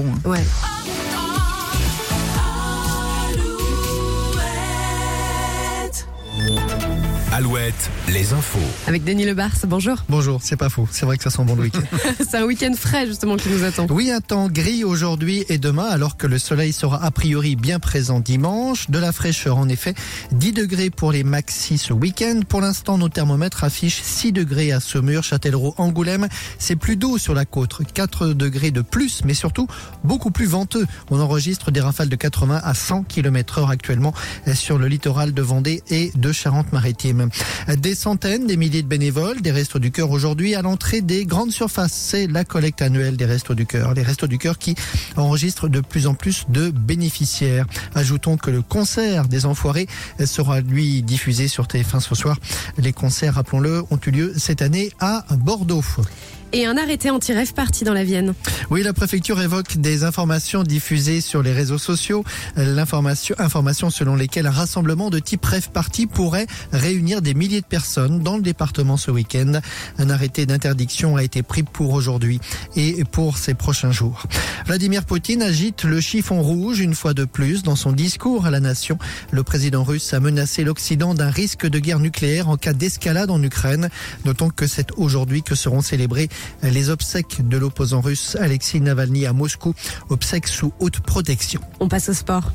bon. Ouais. Alouette, les infos. Avec Denis Lebars, bonjour. Bonjour, c'est pas faux. C'est vrai que ça sent bon le week-end. C'est un week-end frais justement qui nous attend. oui, un temps gris aujourd'hui et demain, alors que le soleil sera a priori bien présent dimanche. De la fraîcheur en effet. 10 degrés pour les maxis ce week-end. Pour l'instant, nos thermomètres affichent 6 degrés à Saumur, Châtellerault, Angoulême. C'est plus doux sur la côte. 4 degrés de plus, mais surtout beaucoup plus venteux. On enregistre des rafales de 80 à 100 km heure actuellement sur le littoral de Vendée et de Charente-Maritime. Des centaines, des milliers de bénévoles, des Restos du Cœur aujourd'hui à l'entrée des grandes surfaces. C'est la collecte annuelle des Restos du Cœur. Les Restos du Cœur qui enregistrent de plus en plus de bénéficiaires. Ajoutons que le concert des Enfoirés sera lui diffusé sur TF1 ce soir. Les concerts, rappelons-le, ont eu lieu cette année à Bordeaux. Et un arrêté anti-rêve parti dans la Vienne. Oui, la préfecture évoque des informations diffusées sur les réseaux sociaux. L'information, information selon lesquelles un rassemblement de type rêve party pourrait réunir des milliers de personnes dans le département ce week-end. Un arrêté d'interdiction a été pris pour aujourd'hui et pour ces prochains jours. Vladimir Poutine agite le chiffon rouge une fois de plus dans son discours à la nation. Le président russe a menacé l'Occident d'un risque de guerre nucléaire en cas d'escalade en Ukraine. Notons que c'est aujourd'hui que seront célébrés les obsèques de l'opposant russe Alexei Navalny à Moscou, obsèques sous haute protection. On passe au sport.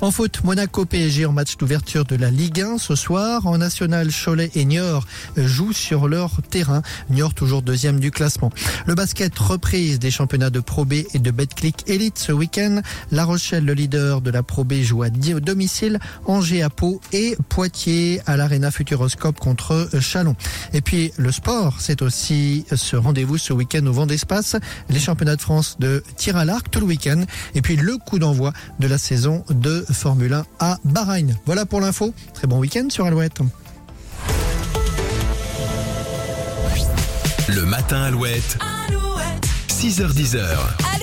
En foot, Monaco PSG en match d'ouverture de la Ligue 1 ce soir. En national, Cholet et Niort jouent sur leur terrain. Niort toujours deuxième du classement. Le basket reprise des championnats de Pro B et de Betclic Elite ce week-end. La Rochelle, le leader de la Pro B, joue à domicile. Angers à Pau et Poitiers à l'Arena Futuroscope contre Chalon. Et puis le sport, c'est aussi ce rendez-vous ce week-end au vent d'espace. Les championnats de France de tir à l'arc tout le week-end. Et puis le coup d'envoi de la saison de Formule 1 à Bahreïn. Voilà pour l'info. Très bon week-end sur Alouette. Le matin Alouette. 6h10.